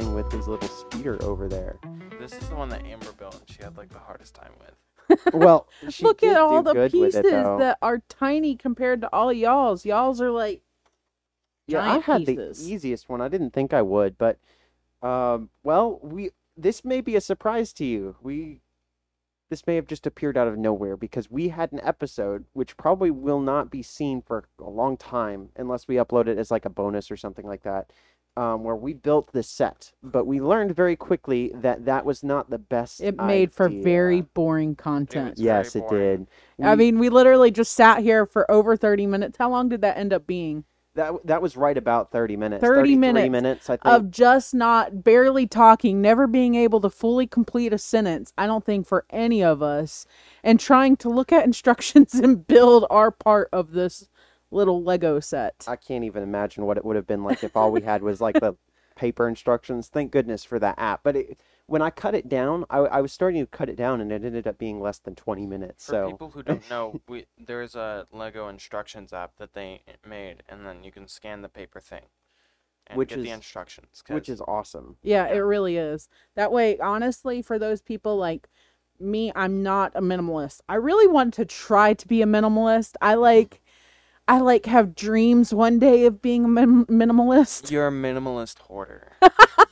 playing with his little speeder over there. This is the one that Amber built, and she had like the hardest time with. Well, she Look did at all the pieces it, that are tiny compared to all y'all's. Y'all's are like Yeah, I had pieces. the easiest one. I didn't think I would, but um, well, we this may be a surprise to you. We this may have just appeared out of nowhere because we had an episode which probably will not be seen for a long time unless we upload it as like a bonus or something like that. Um, where we built this set, but we learned very quickly that that was not the best. it made for very boring content. It's yes, very it boring. did. I mean, we literally just sat here for over 30 minutes. How long did that end up being? that that was right about thirty minutes. 30 33 minutes minutes, I think. Of just not barely talking, never being able to fully complete a sentence, I don't think for any of us, and trying to look at instructions and build our part of this little Lego set. I can't even imagine what it would have been like if all we had was like the paper instructions. Thank goodness for that app. But it, when I cut it down, I, I was starting to cut it down, and it ended up being less than twenty minutes. For so people who don't know, we there's a Lego instructions app that they made, and then you can scan the paper thing and Which get the is- instructions. which 'cause is awesome. Yeah, it really is. That way, honestly, for those people like me, I'm not a minimalist. I really want to try to be a minimalist. I like I like have dreams one day of being a min- minimalist, you're a minimalist hoarder.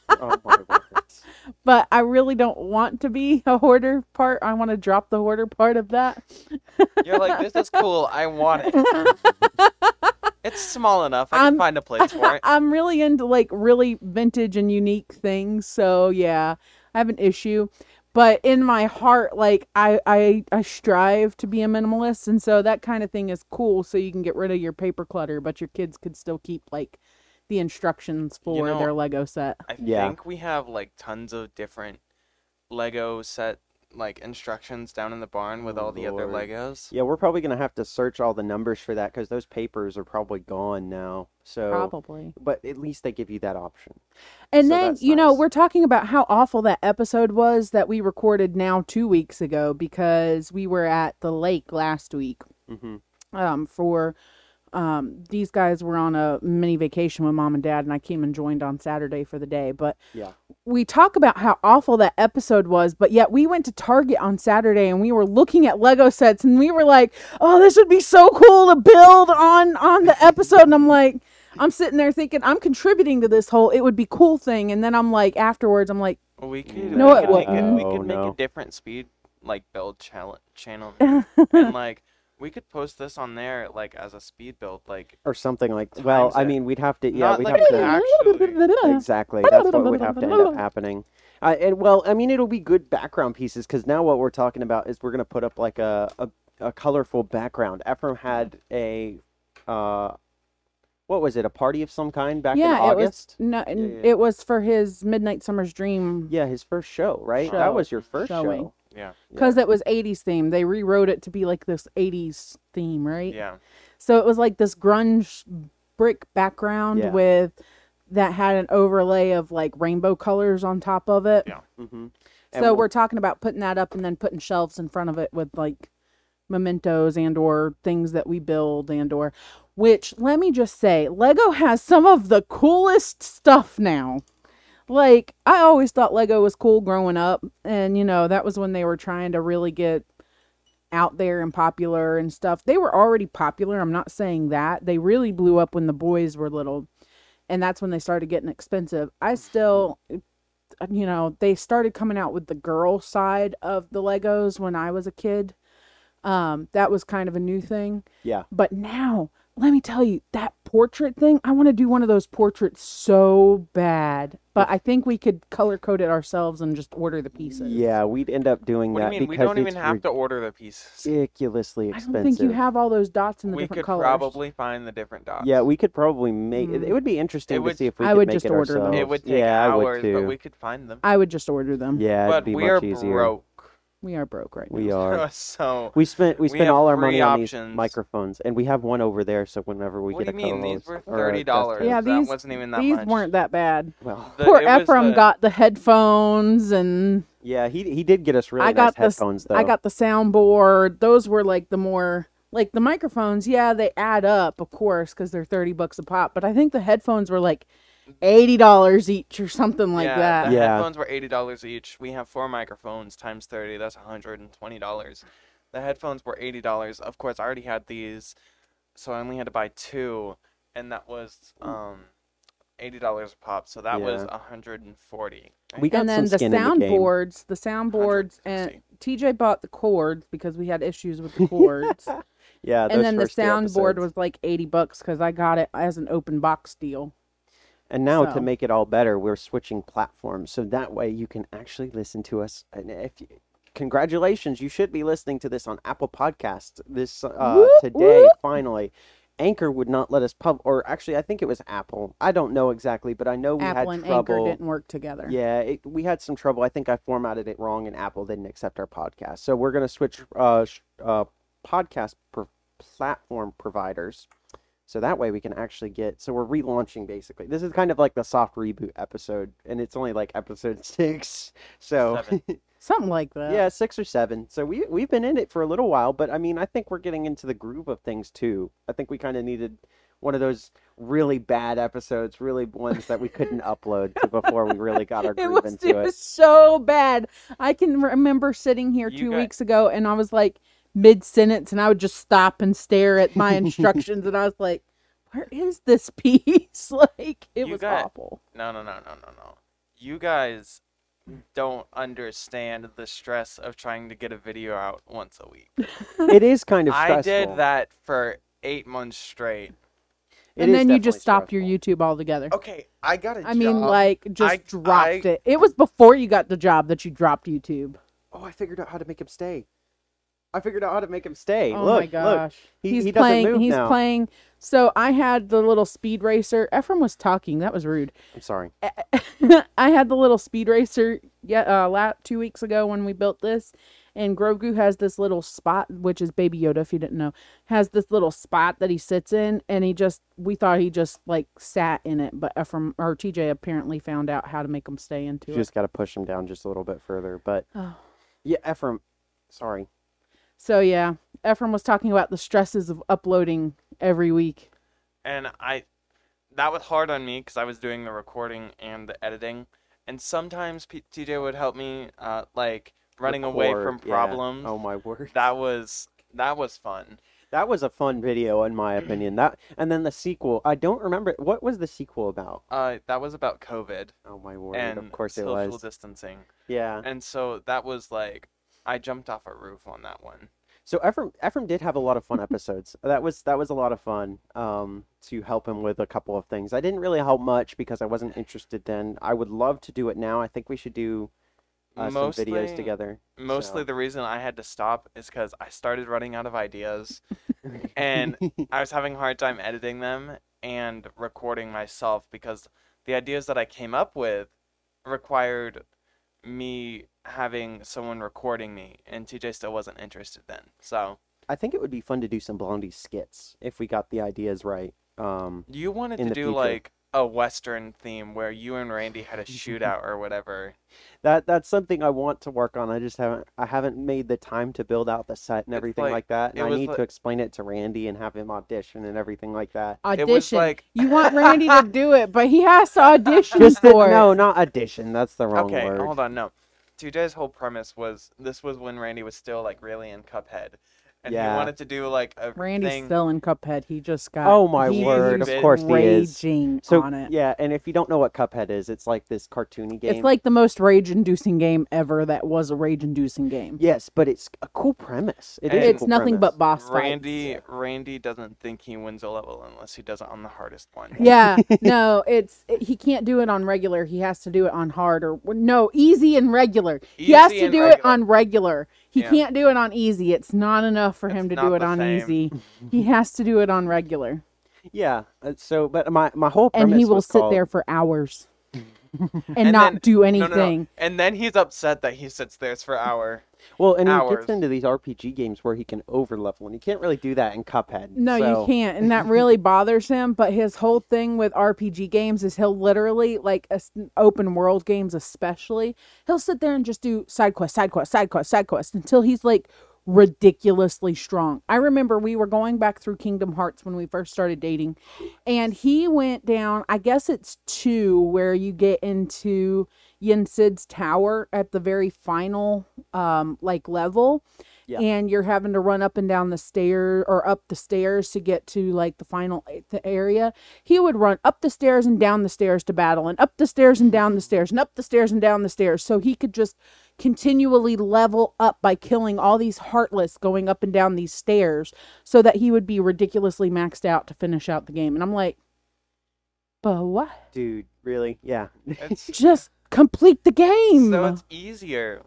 oh my goodness. but I really don't want to be a hoarder part. I want to drop the hoarder part of that. You're like, this is cool. I want it. it's small enough. I can I'm- find a place for it. I'm really into like really vintage and unique things, so yeah, I have an issue. But in my heart, like I, I I strive to be a minimalist, and so that kind of thing is cool. So you can get rid of your paper clutter, but your kids could still keep like the instructions for know, their Lego set. I Yeah. think we have like tons of different Lego set like instructions down in the barn with Oh, all the other Legos. Yeah, we're probably gonna have to search all the numbers for that because those papers are probably gone now. So, Probably. but at least they give you that option. And So then, that's you know, we're talking about how awful that episode was that we recorded now two weeks ago because we were at the lake last week. hmm um, for um, these guys were on a mini vacation with mom and dad, and I came and joined on Saturday for the day. But Yeah. we talk about how awful that episode was, but yet we went to Target on Saturday and we were looking at Lego sets, and we were like, "Oh, this would be so cool to build on on the episode." And I'm like, I'm sitting there thinking I'm contributing to this whole it would be cool thing, and then I'm like, afterwards, I'm like, we could, No, we it could make wouldn't. we Oh, could make no. a different speed like build chal- channel, and like we could post this on there like as a speed build, like Or something like. Well, Times I it. mean, we'd have to. Yeah, not we'd like have to. actually. Exactly. That's what would have to end up happening. Uh, and well, I mean, it'll be good background pieces because now what we're talking about is we're gonna put up like a a, a colorful background. Ephraim had a, uh, what was it? A party of some kind back in yeah, it was August. no, yeah. it was for his Midnight Summer's Dream Yeah, his first show, right? Show. That was your first Showing. show. Yeah, because it was 80s theme. They rewrote it to be like this 80s theme, right? yeah. So it was like this grunge brick background Yeah. with that had an overlay of like rainbow colors on top of it. Yeah. Mm-hmm. So we're talking about putting that up and then putting shelves in front of it with like mementos and or things that we build and or which let me just say Lego has some of the coolest stuff now. Like I always thought Lego was cool growing up and you know that was when they were trying to really get out there and popular and stuff. They were already popular, I'm not saying that. They really blew up when the boys were little and that's when they started getting expensive. I still you know, they started coming out with the girl side of the Legos when I was a kid. Um, that was kind of a new thing. Yeah. But now, let me tell you, that portrait thing, I want to do one of those portraits so bad. But I think we could color code it ourselves and just order the pieces. Yeah, we'd end up doing What do that you mean? We because don't even it's have to order the pieces. ridiculously I expensive. don't think you have all those dots in the We different could colors. probably find the different dots. Yeah, we could probably make it. Mm. It would be interesting It to see if we I could would make just it order them. ourselves. It would take yeah, I would hours, too. but we could find them. I would just order them. Yeah, but it'd be we much are easier. broke. We are broke right now. We are. so We spent we We spent have all our three money on these microphones, and we have one over there. So whenever we what do get you a mean? These co-host were or a thirty dollars. guest- Yeah, that these- wasn't even that These much. weren't that bad. Well, The- Poor it was Ephraim the- got the headphones and yeah, he he did get us really I got nice this- headphones though. I got the soundboard. Those were like the more like the microphones, yeah, they add up, of course, because they're thirty bucks a pop. But I think the headphones were like eighty dollars each or something like yeah, that. The Yeah. headphones were eighty dollars each. We have four microphones times thirty. That's hundred and twenty dollars. The headphones were eighty dollars. Of course, I already had these, so I only had to buy two, and that was um eighty dollars a pop. So that was Yeah. hundred and forty. We got and then some the skin the soundboards, the soundboards, and TJ bought the cords because we had issues with the cords. Yeah, those and then the first two soundboard was like eighty bucks because I got it as an open box deal. And now So- to make it all better, we're switching platforms so that way you can actually listen to us. And if you, congratulations, you should be listening to this on Apple Podcasts this uh, Whoop, today. whoop. Finally, Anchor would not let us pub, or actually, I think it was Apple. I don't know exactly, but I know we Apple had and trouble. Anchor didn't work together. Yeah, it, we had some trouble. I think I formatted it wrong, and Apple didn't accept our podcast. So we're gonna switch uh, sh- uh, podcast pro- platform providers, so that way we can actually get. So we're relaunching basically. This is kind of like the soft reboot episode, and it's only like episode six. So Something like that. yeah, six or seven. So we we've been in it for a little while, but I mean, I think we're getting into the groove of things too. I think we kind of needed one of those really bad episodes, really ones that we couldn't upload to before we really got our It groove was, into it it. was so bad. I can remember sitting here You two got- weeks ago and I was like mid sentence and I would just stop and stare at my instructions and I was like, where is this piece? like, it You was got- awful. No, no, no, no, no, no. You guys don't understand the stress of trying to get a video out once a week. It is kind of I did that for eight months straight. It and then you just definitely stopped your. YouTube altogether. Okay, I got a I mean, job. like, just I- dropped I- it. It was before you got the job that you dropped YouTube. Oh, I figured out how to make him stay. I figured out how to make him stay. Oh look, my gosh. he- he's he playing he's now. playing so I had the little speed racer. Ephraim was talking. That was rude. I'm sorry. I had the little speed racer yeah uh two weeks ago when we built this, and Grogu has this little spot, which is Baby Yoda, if you didn't know, has this little spot that he sits in, and he just we thought he just like sat in it, but Ephraim or TJ apparently found out how to make him stay into it. You it. just got to push him down just a little bit further. But Oh. yeah, Ephraim, sorry. So yeah, Ephraim was talking about the stresses of uploading every week. and I that was hard on me because I was doing the recording and the editing, and sometimes P- TJ would help me, uh, like running away from Record, yeah. problems. Oh my word. That was that was fun. That was a fun video, in my opinion. That and then the sequel. I don't remember what was the sequel about. Uh, that was about COVID Oh my word! and of course it social distancing, Yeah. and so that was like I jumped off a roof on that one. So Ephraim, Ephraim did have a lot of fun episodes. that was that was a lot of fun. Um, to help him with a couple of things. I didn't really help much because I wasn't interested then. I would love to do it now. I think we should do uh, some videos together. Mostly So- the reason I had to stop is because I started running out of ideas, and I was having a hard time editing them and recording myself because the ideas that I came up with required me having someone recording me, and TJ still wasn't interested then. So I think it would be fun to do some Blondie skits if we got the ideas right. Um, you wanted to do future. like a western theme where you and Randy had a shootout or whatever. that that's something I want to work on. I just haven't I haven't made the time to build out the set and It's everything like- like, that. And I need like- to explain it to Randy and have him audition and everything like that. Audition. It was like you want Randy to do it, but he has to audition Just the, for it. no, not audition. That's the wrong okay, word. hold on, no. TJ's whole premise was this was when Randy was still like really in Cuphead, and he Yeah. wanted to do like a Randy's thing. still in Cuphead. He just got. Oh my word! Of course he is. raging So on it. yeah, and if you don't know what Cuphead is, it's like this cartoony game. It's like the most rage-inducing game ever. That was a rage-inducing game. yes, but it's a cool premise. It is And- a it's cool nothing premise. but boss fights. Randy Randy doesn't think he wins a level unless he does it on the hardest one. Yeah, no, it's it, he can't do it on regular. He has to do it on hard or no easy and regular. he has to and do it on regular. He Yeah. can't do it on easy. It's not enough for him to do it on same. easy. he has to do it on regular, Yeah. uh, So, but my my whole premise and he will was sit called- there for hours and, And not then- do anything. no, no. And then he's upset that he sits there for hour. Well, and he gets into these RPG games where he can overlevel, and he can't really do that in Cuphead. No, so- you can't, and that really bothers him. But his whole thing with RPG games is he'll literally, like as- open world games, especially, he'll sit there and just do side quest, side quest, side quest, side quest until he's like ridiculously strong. I remember we were going back through Kingdom Hearts when we first started dating, and he went down, I guess it's two, where you get into Yen Sid's tower at the very final um like level. Yeah. And you're having to run up and down the stair or up the stairs to get to like the final the area. He would run up the stairs and down the stairs to battle, and up the stairs and down the stairs, and up the stairs and down the stairs. So he could just continually level up by killing all these heartless going up and down these stairs so that he would be ridiculously maxed out to finish out the game. And I'm like, but what? Dude, really? Yeah. It's, Just complete the game. so it's easier.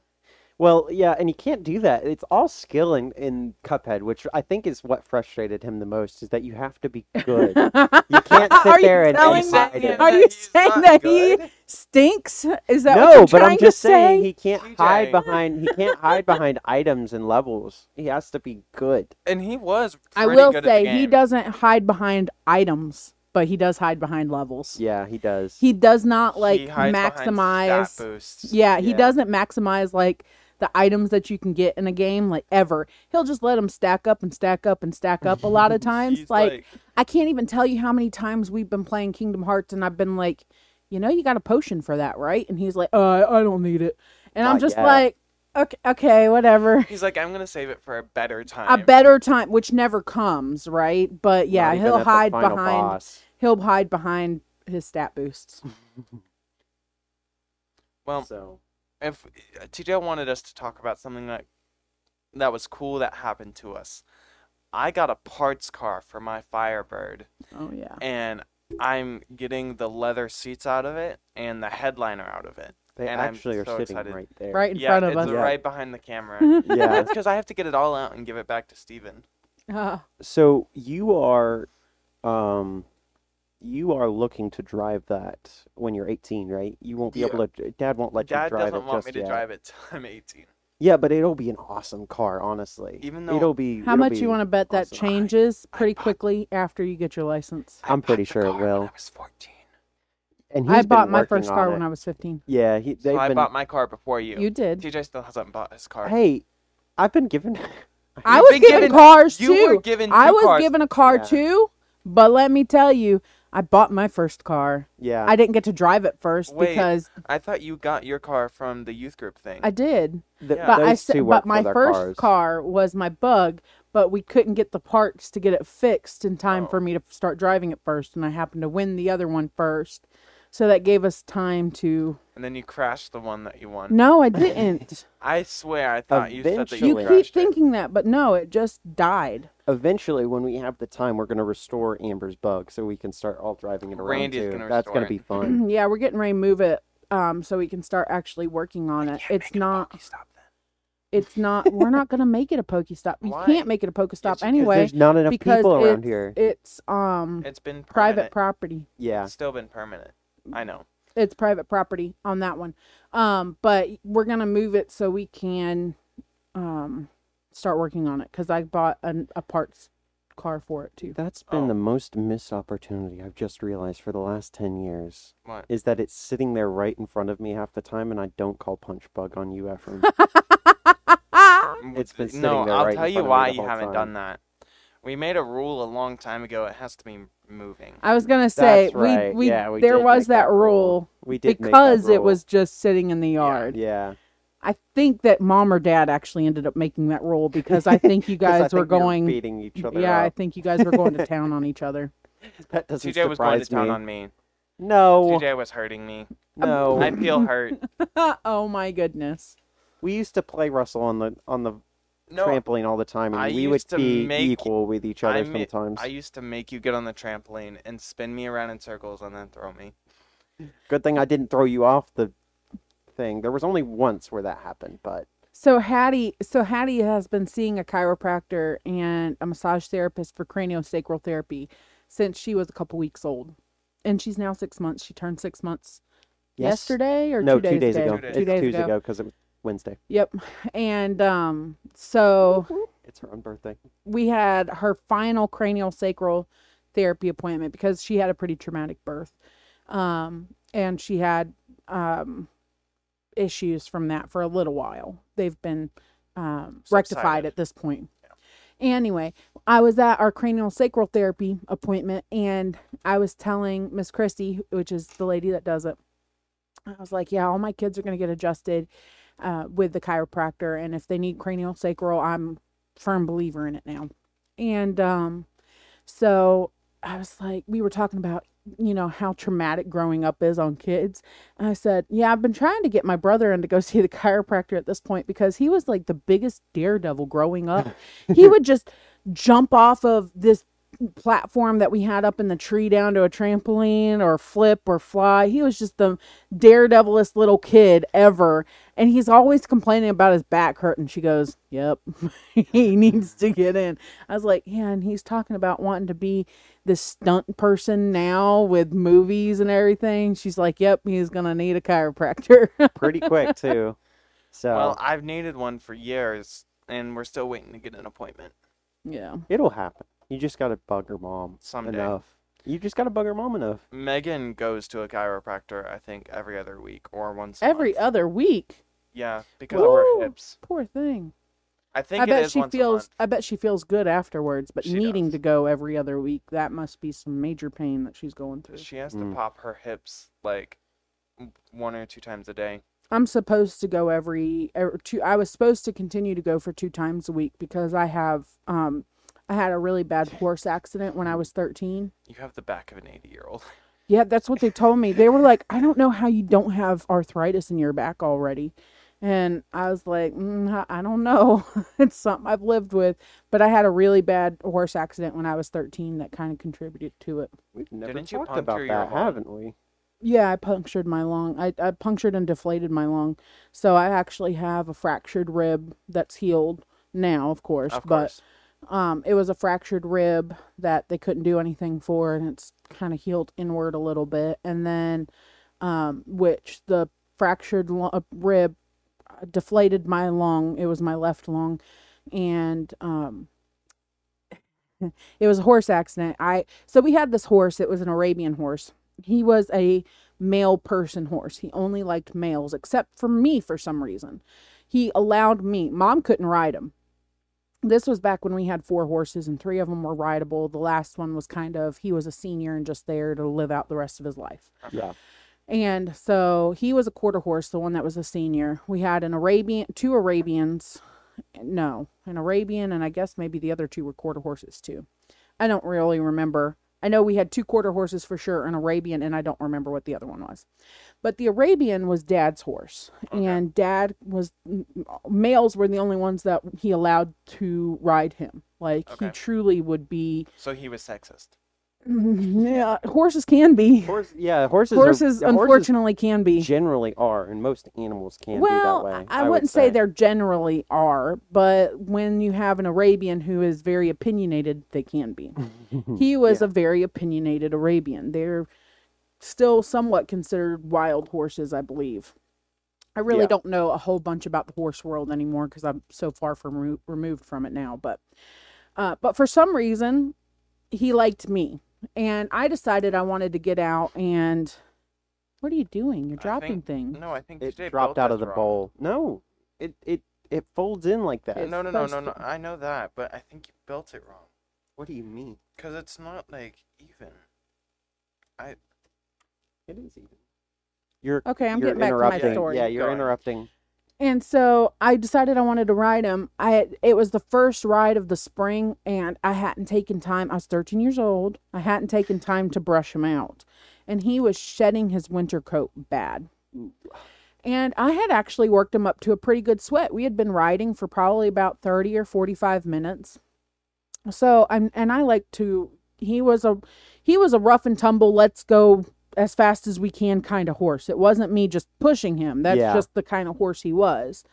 Well, yeah, and you can't do that. It's all skill in, in Cuphead, which I think is what frustrated him the most, is that you have to be good. You can't sit Are you there and telling decide that- it. Are you saying not that he stinks? Is that what No, you're but trying I'm just saying say? he can't hide behind he can't hide behind items and levels. He has to be good. And he was. I will good at say the he doesn't hide behind items, but he does hide behind levels. Yeah, he does. He does not like He hides maximize. stat boosts. Yeah, he Yeah. doesn't maximize like the items that you can get in a game like ever. He'll just let them stack up and stack up and stack up a lot of times. He's like, I can't even tell you how many times we've been playing Kingdom Hearts and I've been like, you know, you got a potion for that, right? And he's like, uh, I don't need it. And I'm just yet. like, okay, okay, whatever. He's like, I'm gonna save it for a better time. A better time, which never comes, right? But yeah, Not he'll hide behind. boss. He'll hide behind his stat boosts. Well, So if uh, TJ wanted us to talk about something that that was cool that happened to us, I got a parts car for my Firebird, Oh yeah. and I'm getting the leather seats out of it and the headliner out of it. they And I'm actually are so sitting excited. right there. Right in yeah, front of it's us. Yeah. right behind the camera. Yeah. It's because I have to get it all out and give it back to Steven. Ah, So you are um you are looking to drive that when you're 18, right? You won't be Yeah. able to dad won't let Dad you drive it. Dad doesn't it want just me to yet. drive it till I'm 18. Yeah, but it'll be an awesome car, honestly. Even though- it'll be How it'll much be you want to bet that changes I pretty bought- quickly after you get your license? I I'm pretty sure it car when will. I was 14. And I bought been my first car when. I was 15. Yeah, he they've So I been bought my car before you. You did. TJ still hasn't bought his car. Hey, I've been given I was given given- cars you too. were given I was cars. given a car Yeah. too, but let me tell you, I bought my first car. Yeah. I didn't get to drive it first Wait. because I thought you got your car from the youth group thing. I did. th- Yeah. But I said, but my first cars. car was my bug, but we couldn't get the parts to get it fixed in time Oh. for me to start driving it first, and I happened to win the other one first, so that gave us time to. and then you crashed the one that you won. No, I didn't. I swear I thought you said that Eventually- you, you Actually. keep crashed it. thinking that, but no, it just died. Eventually, when we have the time, we're gonna restore Amber's bug so we can start all driving it around Randy's too. gonna That's restore gonna it. be fun. yeah, we're getting ready to move it, um, so we can start actually working on it. Can't It's make a not. Pokestop then. It's not. We're not gonna make it a Pokestop. You Why? can't make it a Pokestop Yes, you can. anyway There's not enough because people around it's, here. It's um It's been private permanent. property. yeah. It's still been permanent. I know. It's private property on that one. Um, but we're gonna move it so we can um start working on it because I bought an, a parts car for it too. That's been Oh. the most missed opportunity I've just realized for the last 10 years. What? Is that it's sitting there right in front of me half the time and I don't call punch bug on you, Ephraim. It's been sitting no. there I'll right in tell you front of me why you haven't time. done that. We made a rule a long time ago. It has to be moving. I was gonna say That's we right. we Yeah, we there did was make that that rule rule. We did make that because it rule. was just sitting in the yard. Yeah. I think that mom or dad actually ended up making that rule because I think you 'Cause I guys were think we going. beating each other yeah, I up. think you guys were going to town on each other. That doesn't TJ was going to town me. on me. No. TJ was hurting me. No. I feel hurt. oh my goodness. we used to play Russell on the on the No, trampoline all the time and I we would be make- equal with each other I ma- sometimes. I used to make you get on the trampoline and spin me around in circles and then throw me. Good thing I didn't throw you off the thing. There was only once where that happened, but So Hattie, so Hattie has been seeing a chiropractor and a massage therapist for craniosacral therapy since she was a couple weeks old, and she's now six months. She turned six months yes. yesterday or no, two days, ago. ago. Two days. Two It's days ago. because it was Wednesday. Yep, and um, so It's her own birthday. we had her final cranial sacral therapy appointment because she had a pretty traumatic birth, um, and she had um issues from that for a little while. They've been um, rectified at this point. Anyway, I was at our cranial sacral therapy appointment and I was telling Miss Christie, which is the lady that does it, I was like, yeah, all my kids are going to get adjusted uh, with the chiropractor. And if they need cranial sacral, I'm firm believer in it now. And um, so I was like, we were talking about, you know, how traumatic growing up is on kids. And I said, yeah, I've been trying to get my brother in to go see the chiropractor at this point because he was like the biggest daredevil growing up. he would just jump off of this platform that we had up in the tree down to a trampoline or flip or fly. He was just the daredevilest little kid ever. And he's always complaining about his back hurting. She goes, Yep, he needs to get in. I was like, Yeah, and he's talking about wanting to be this stunt person now with movies and everything. She's like, Yep, he's going to need a chiropractor. Pretty quick too. So Well, I've needed one for years, and we're still waiting to get an appointment. yeah. it'll happen. You just gotta bug her mom Someday. enough. You just gotta bug her mom enough. Megan goes to a chiropractor, I think, every other week or once. a Every month. other week. Yeah, because of her hips. Poor thing. I think I it bet is she once a feels month. I bet she feels good afterwards, but She needing does. to go every other week, that must be some major pain that she's going through. She has to Mm. pop her hips like m- one or two times a day. I'm supposed to go every er, two I was supposed to continue to go for two times a week because I have um I had a really bad horse accident when I was 13. You have the back of an 80 year old. Yeah, that's what they told me. They were like, "I don't know how you don't have arthritis in your back already." And I was like, mm, I- I don't know. it's something I've lived with, but I had a really bad horse accident when I was 13 that kind of contributed to it. We've never Didn't you talked puncture about your that, lung? haven't we? Yeah, I punctured my lung. I, I punctured and deflated my lung. So I actually have a fractured rib that's healed now, of course. Of but course. Um, it was a fractured rib that they couldn't do anything for, and it's kind of healed inward a little bit. And then, um, which the fractured lu- uh, rib deflated my lung. It was my left lung, and um, it was a horse accident. I so we had this horse. It was an Arabian horse. He was a male person horse. He only liked males, except for me for some reason. He allowed me. Mom couldn't ride him. This was back when we had four horses and three of them were rideable. The last one was kind of he was a senior and just there to live out the rest of his life. Yeah. And so he was a quarter horse, the one that was a senior. We had an Arabian, two Arabians. No, an Arabian, and I guess maybe the other two were quarter horses too. I don't really remember. I know we had two quarter horses for sure, an Arabian, and I don't remember what the other one was. But the Arabian was dad's horse, Okay. and dad was males were the only ones that he allowed to ride him. Like he truly would be. So he was sexist. Yeah, horses can be. Horse, yeah, horses. Horses, are, unfortunately, can be. generally are, and most animals can well, be that way. I, I would wouldn't say. they're generally are, but when you have an Arabian who is very opinionated, they can be. He was Yeah. a very opinionated Arabian. They're still somewhat considered wild horses, I believe. I really Yeah. don't know a whole bunch about the horse world anymore because I'm so far from remo- removed from it now. But, uh, but for some reason, he liked me, and I decided I wanted to get out and. What are you doing? You're dropping think- things. No, I think it dropped out of the wrong. bowl. No, it it it folds in like that. No, no, no, no, no. I know that, but I think you built it wrong. What do you mean? Cause it's not like even. I. It is even. You're Okay, I'm you're getting back to my story. Yeah, you're Going. interrupting. And so I decided I wanted to ride him. I it was the first ride of the spring, and I hadn't taken time. I was 13 years old. I hadn't taken time to brush him out, and he was shedding his winter coat bad. And I had actually worked him up to a pretty good sweat. We had been riding for probably about 30 or 45 minutes. So I'm and I like to he was a he was a rough and tumble let's go as fast as we can kind of horse. It wasn't me just pushing him. That's Yeah. just the kind of horse he was.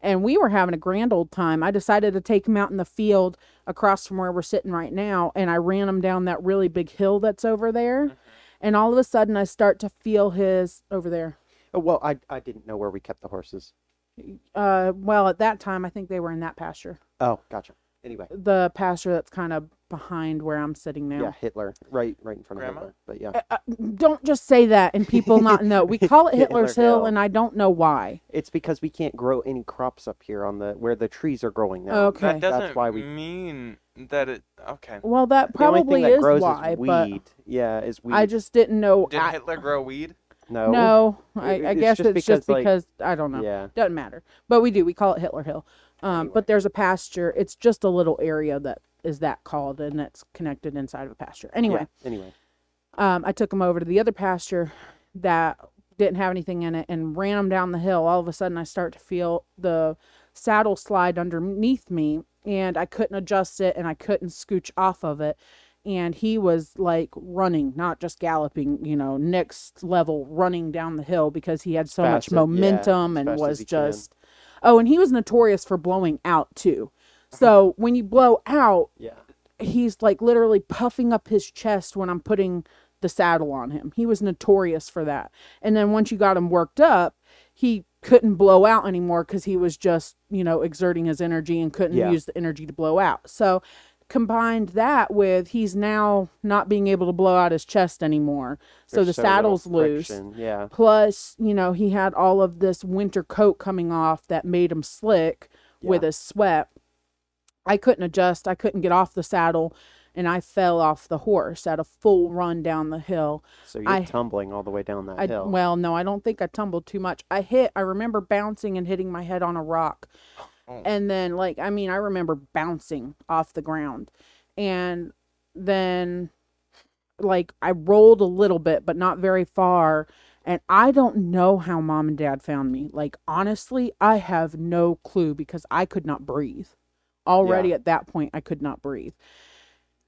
And we were having a grand old time. I decided to take him out in the field across from where we're sitting right now and I ran him down that really big hill that's over there. And all of a sudden I start to feel his over there. Oh, well, I I didn't know where we kept the horses. Uh well at that time I think they were in that pasture. Oh, gotcha. Anyway, the pasture that's kind of behind where I'm sitting now. Yeah, Hitler, right, right in front Grandma? of Hitler. But yeah, Uh, uh, don't just say that and people not know. We call it Hitler Hitler's Hill, Hill. and I don't know why. it's because we can't grow any crops up here on the where the trees are growing now. Okay. That That's doesn't why we- mean that it. Okay. Well, that The only probably thing that is grows why, is but weed. Yeah, is weed. I just didn't know. Did I- Hitler grow weed? no. no, I, I it's guess just it's just because, like- I don't know. Yeah. Doesn't matter. But we do. We call it Hitler Hill. Um, Anyway. But there's a pasture. It's just a little area that is that called, and that's connected inside of a pasture. Anyway, Yeah, Anyway. um, I took him over to the other pasture that didn't have anything in it and ran him down the hill. All of a sudden, I start to feel the saddle slide underneath me, and I couldn't adjust it, and I couldn't scooch off of it. And he was like running, not just galloping, you know, next level running down the hill because he had so much Fast as- yeah, momentum as and fast as was he can. just. Oh, and he was notorious for blowing out too. Uh-huh. So when you blow out, Yeah. he's like literally puffing up his chest when I'm putting the saddle on him. He was notorious for that. And then once you got him worked up, he couldn't blow out anymore because he was just, you know, exerting his energy and couldn't Yeah. use the energy to blow out. So combined that with he's now not being able to blow out his chest anymore. so There's the little saddle's loose. Yeah. Plus, you know, he had all of this winter coat coming off that made him slick with Yeah. his sweat. I couldn't adjust. I couldn't get off the saddle and I fell off the horse at a full run down the hill. So you're I- tumbling all the way down that I hill. well, no, I don't think I tumbled too much. I hit I remember bouncing and hitting my head on a rock. Oh. And then like I mean, I remember bouncing off the ground. And then like I rolled a little bit, but not very far. And I don't know how mom and dad found me. Like honestly, I have no clue because I could not breathe. Already at that point I could not breathe.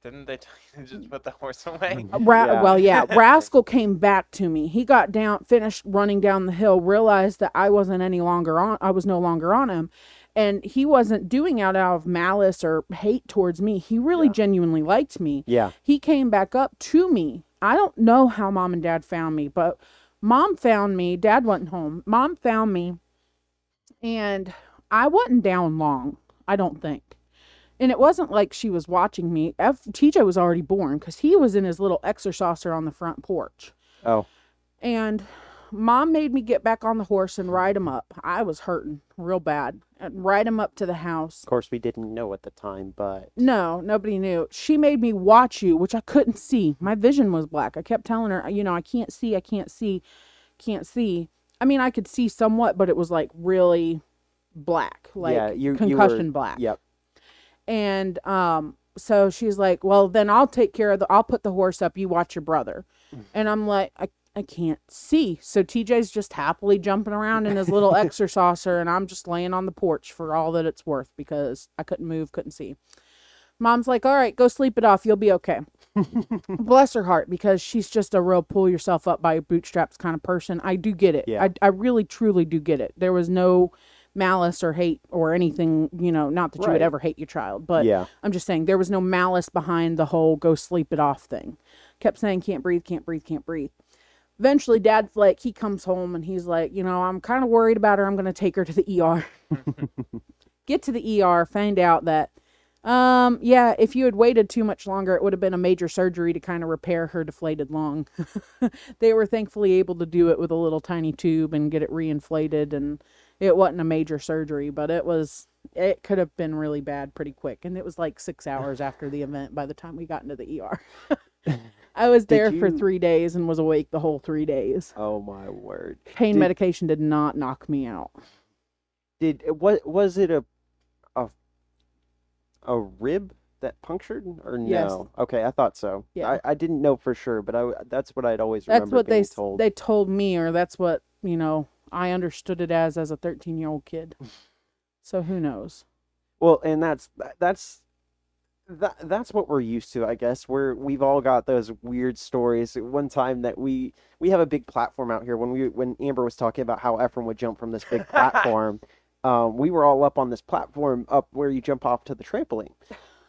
Didn't they tell you to just put the horse away? Mm-hmm. Ra- Yeah. Well, yeah, Rascal came back to me. He got down, finished running down the hill, realized that I wasn't any longer on. I was no longer on him, and he wasn't doing out out of malice or hate towards me. He really Yeah. genuinely liked me. Yeah. He came back up to me. I don't know how mom and dad found me, but mom found me. Dad wasn't home. Mom found me, and I wasn't down long. I don't think. And it wasn't like she was watching me. F- TJ was already born because he was in his little exerciser on the front porch. Oh. And mom made me get back on the horse and ride him up. I was hurting real bad. And ride him up to the house. Of course, we didn't know at the time, but No, nobody knew. She made me watch you, which I couldn't see. My vision was black. I kept telling her, you know, I can't see, I can't see, can't see. I mean, I could see somewhat, but it was like really black, like yeah, you you concussion were, black. Yep. And um, so she's like, "Well, then I'll take care of the. I'll put the horse up. You watch your brother." Mm. And I'm like, "I I can't see." So TJ's just happily jumping around in his little exerciser, and I'm just laying on the porch for all that it's worth because I couldn't move, couldn't see. Mom's like, "All right, go sleep it off. You'll be okay." Bless her heart, because she's just a real pull yourself up by your bootstraps kind of person. I do get it. Yeah. I I really truly do get it. There was no malice or hate or anything, you know, not that you would Right. ever hate your child, but yeah. I'm just saying there was no malice behind the whole go sleep it off thing. Kept saying can't breathe, can't breathe, can't breathe. Eventually, Dad's like, he comes home and he's like, you know, I'm kind of worried about her. I'm going to take her to the ER. Get to the ER, find out that, um, yeah, if you had waited too much longer, it would have been a major surgery to kind of repair her deflated lung. they were thankfully able to do it with a little tiny tube and get it reinflated, and it wasn't a major surgery, but it was it could have been really bad pretty quick and it was like six hours after the event by the time we got into the er i was there for three days and was awake the whole three days Oh my word. pain Did- medication did not knock me out Did what was it a a a rib that punctured or no? Yes. Okay, I thought so. Yeah. I, I didn't know for sure, but I that's what I'd always that's remember what they being s- told. they told me or that's what you know i understood it as as a 13 year old kid so who knows Well, and that's that's that that's what we're used to, I guess. We're we've all got those weird stories. One time that we we have a big platform out here. When we when Amber was talking about how Ephraim would jump from this big platform, um, we were all up on this platform up where you jump off to the trampoline,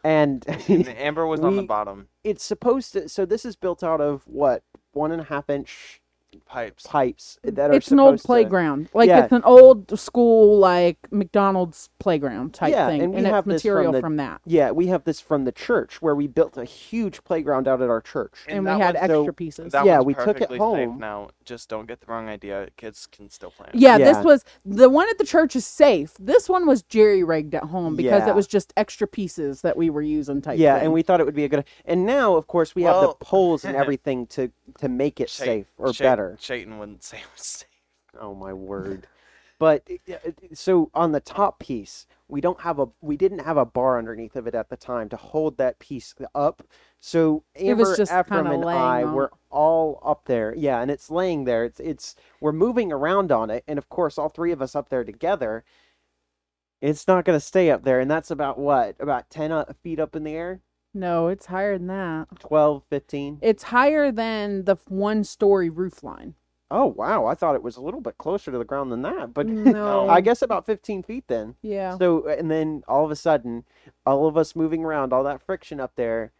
and And Amber was on the bottom. it's supposed to. So this is built out of what one and a half inch pipes. pipes that are it's an old supposed to- playground. Like Yeah. it's an old school, like McDonald's playground type Yeah, thing, and we and, have it's this from material the- from that. Yeah, we have this from the church where we built a huge playground out at our church. And, that we had extra so- pieces. That Yeah, we took it home. now. Just don't get the wrong idea. Kids can still play. it. yeah, Yeah. this was the one at the church is safe. This one was jerry rigged at home because Yeah. it was just extra pieces that we were using type. Yeah, thing. and we thought it would be a good. And now, of course, we have the poles and everything to to make it Shay- safe or Shay- better. Chayton wouldn't say it was safe. Oh my word! But so on the top piece, we don't have a we didn't have a bar underneath of it at the time to hold that piece up. So It was Amber, just Ephraim, and I on were all up there. Yeah, and it's laying there. It's it's we're moving around on it, and of course, all three of us up there together. It's not going to stay up there, and that's about what about ten uh, feet up in the air, no, it's higher than that. 12, 15? It's higher than the one story roof line. Oh wow! I thought it was a little bit closer to the ground than that, but No, I guess about fifteen feet then. yeah. So and then all of a sudden, all of us moving around, all that friction up there.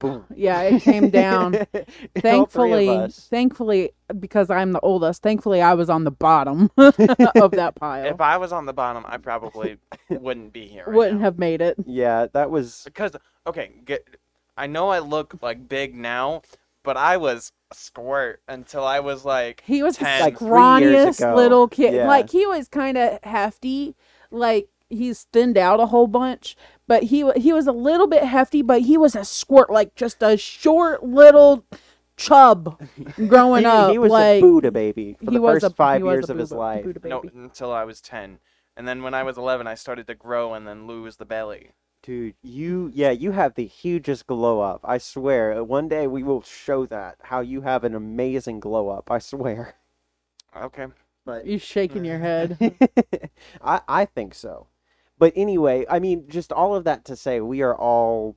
Boom! Yeah, it came down. All three of thankfully, thankfully, because I'm the oldest, thankfully I was on the bottom of that pile. If I was on the bottom, I probably wouldn't be here. Right Wouldn't now. have made it. Yeah, that was. because okay, get. I know I look like big now, but I was a squirt until I was like He was Ten. Like three scrawniest little kid. Yeah. Like he was kind of hefty. Like he's thinned out a whole bunch, but he he was a little bit hefty. But he was a squirt, like just a short little chub growing He, up. he was like a Buddha baby for he the was first a- five years a of his life. No until I was ten, and then when I was eleven, I started to grow and then lose the belly. Dude, you yeah, you have the hugest glow up. I swear. Uh, one day we will show that how you have an amazing glow up. I swear. Okay. But You're shaking your head. I I think so. But anyway, I mean, just all of that to say, we are all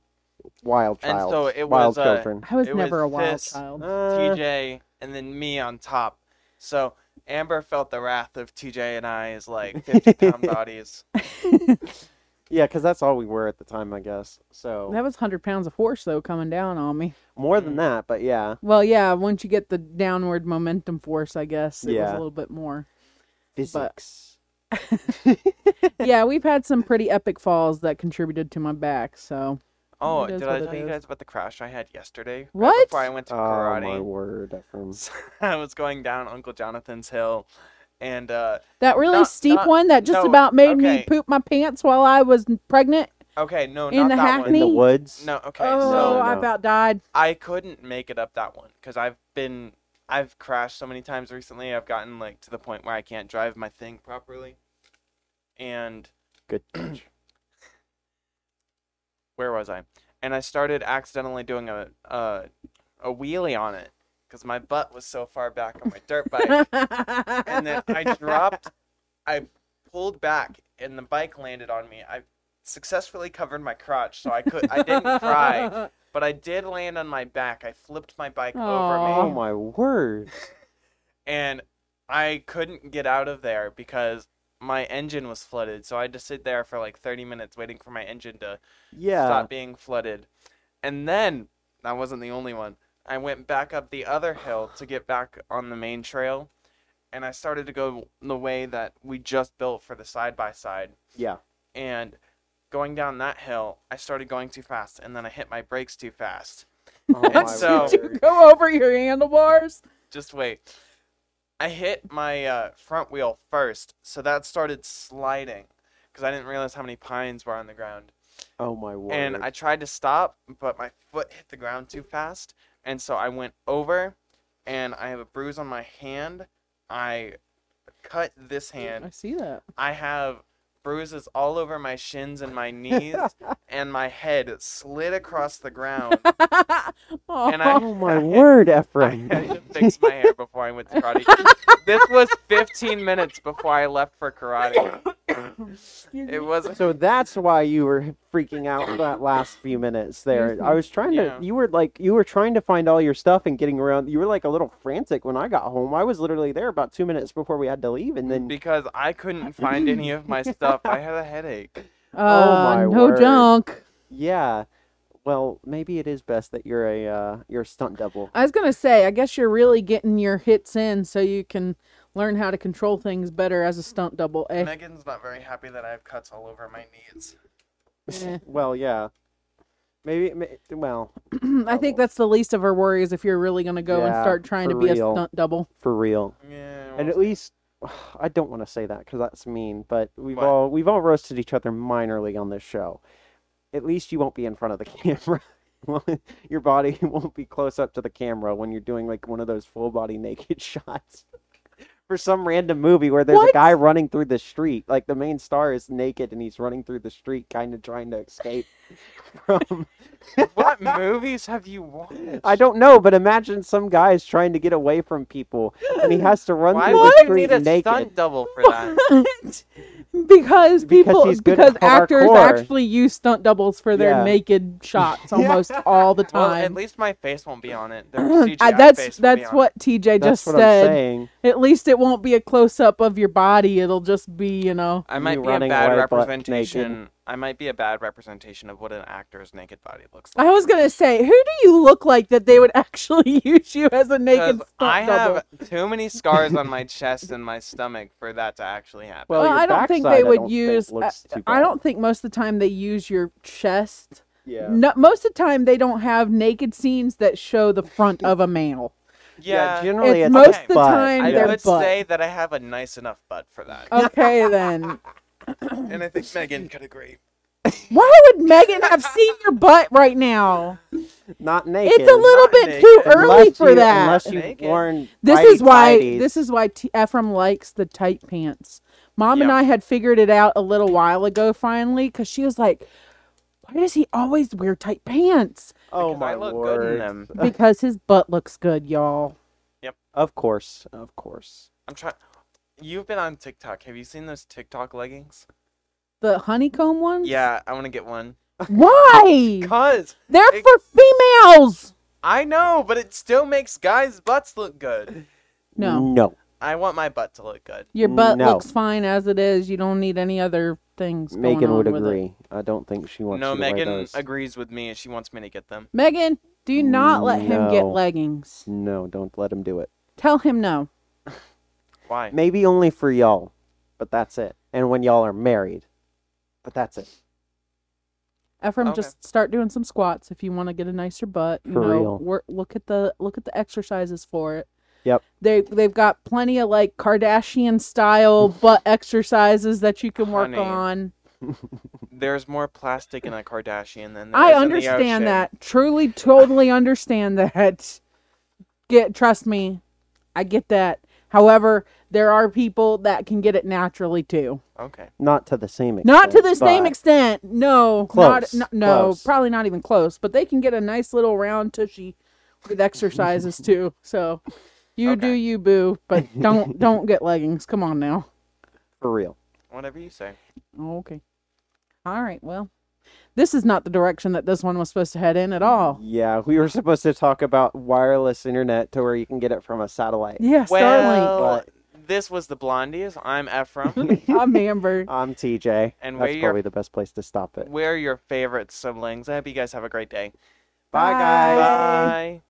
wild And child, so it wild was, uh, children. I was It never was a wild this- child. Uh, TJ and then me on top. So Amber felt the wrath of TJ and I I's like fifty pound bodies. yeah, because that's all we were at the time, I guess. So That was hundred pounds of force though coming down on me. more Mm. than that, but yeah, Well, yeah, once you get the downward momentum force, I guess it was Yeah. a little bit more. physics. yeah, we've had some pretty epic falls that contributed to my back. So Oh, did I what it tell you is. guys about the crash I had yesterday? What? Right before I went to karate. Oh my word, Ephraim. I was going down Uncle Jonathan's hill, and uh, that really Not- steep not- one that just no, about made me poop my pants while I was pregnant. okay, no, In not the that In the woods. No, okay, oh, so I about died. I couldn't make it up that one because I've been I've crashed so many times recently. I've gotten like to the point where I can't drive my thing properly. And Good. where was I? And I started accidentally doing a a, a wheelie on it because my butt was so far back on my dirt bike. and then I dropped. I pulled back, and the bike landed on me. I successfully covered my crotch, so I could. I didn't cry, but I did land on my back. I flipped my bike over me. oh my word. and I couldn't get out of there because my engine was flooded. So I had to sit there for like 30 minutes waiting for my engine to Yeah. stop being flooded. And then that wasn't the only one. I went back up the other hill to get back on the main trail, and I started to go the way that we just built for the side by side. Yeah. And going down that hill, I started going too fast, and then I hit my brakes too fast. Oh my so- Did you go over your handlebars? Just wait. I hit my uh, front wheel first, so that started sliding because I didn't realize how many pines were on the ground. Oh my word. and I tried to stop, but my foot hit the ground too fast, and so I went over, and I have a bruise on my hand. I cut this hand. I see that. I have bruises all over my shins and my knees, and my head slid across the ground. Oh and I- oh my word, I Ephraim. had to fix my hair before I went to karate. this was 15 minutes before I left for karate. It was So that's why you were freaking out that last few minutes there. I was trying Yeah. to you were like you were trying to find all your stuff and getting around. You were like a little frantic when I got home. I was literally there about 2 minutes before we had to leave and then because I couldn't find any of my stuff. I had a headache. Uh, my no word. junk. yeah. well, maybe it is best that you're a uh, you're a stunt double. I was gonna say, I guess you're really getting your hits in so you can learn how to control things better as a stunt double. Eh? Megan's not very happy that I have cuts all over my knees. Eh. well, yeah. Maybe, may- well, I think that's the least of our worries if you're really gonna go and Yeah, start trying to for be a stunt double. for real. Yeah. And at see. least I don't want to say that because that's mean, but we've What? all we've all roasted each other minorly on this show. At least you won't be in front of the camera. Well, Your body won't be close up to the camera when you're doing like one of those full body naked shots. For some random movie where there's a guy running through the street, like the main star is naked and he's running through the street, kind of trying to escape from. what movies have you watched? I don't know, but imagine some guy is trying to get away from people and he has to run Why through would the you street need a naked. stunt double for that? because Because people he's good because actors hardcore. actually use stunt doubles for their Yeah. naked shots almost all the Well, at least my face won't be on it. Their Uh, that's face that's what TJ That's just what I'm said. saying. At least it won't be a close up of your body. It'll just be, you know. I might You be a bad representation. I might be a bad representation of what an actor's naked body looks like. I was gonna say, who do you look like that they would actually use you as a naked? stunt I double? have too many scars on my chest and my stomach for that to actually happen. Well, Well, I don't think they would use. I- too I bad. don't think most of the time they use your chest. Yeah. No, most of the time they don't have naked scenes that show the front of a male. Yeah, generally it's it's, most a of the butt. time I would butt. say that I have a nice enough butt for that, Okay then. and I think Megan could agree. Why would Megan have seen your butt right now? not naked. It's a little not bit naked. too Unless early for you- that. Unless you've Naked. worn This is why tighties. this is why T- Ephraim likes the tight pants. Mom and I had figured it out a little while ago finally cuz she was like why does he always wear tight pants? Oh Because my I look word. good in them. Because his butt looks good, y'all. Yep. Of course, of course. I'm trying. You've been on TikTok. Have you seen those TikTok leggings? The honeycomb ones? Yeah, I want to get one. Why? Cause They're it- for females. I know, but it still makes guys' butts look good. No. No. I want my butt to look good. Your butt No. looks fine as it is. You don't need any other things. going Megan would on with it. agree. I don't think she wants no, you to wear Megan those. agrees with me. and She wants me to get them. Megan, do not let him get No. leggings. No, don't let him do it. Tell him no. Why? Maybe only for y'all, but that's it. And when y'all are married, but that's it. Ephraim, Okay. just start doing some squats if you want to get a nicer butt. You For know, real. Work, look at the look at the exercises for it. Yep. They they've got plenty of like Kardashian style butt exercises that you can work Honey, on. There's more plastic in a Kardashian than there I is in the understand ocean. that. Truly, totally understand that. Get trust me, I get that. However, there are people that can get it naturally too. Okay. Not to the same extent. Not to the same but extent. No, Close, not, no, no, close. probably not even close. But they can get a nice little round tushy with exercises too. So you do you, boo. But don't don't get leggings. Come on now. For real. Whatever you say. Okay. All right. Well, this is not the direction that this one was supposed to head in at all. Yeah, we were supposed to talk about wireless internet to where you can get it from a satellite. Yeah, Starlink. Well, this was the Blondies. I'm Ephraim. I'm Amber. I'm TJ. And That's we're your- probably the best place to stop it. We're your favorite siblings. I hope you guys have a great day. Bye, guys. Bye.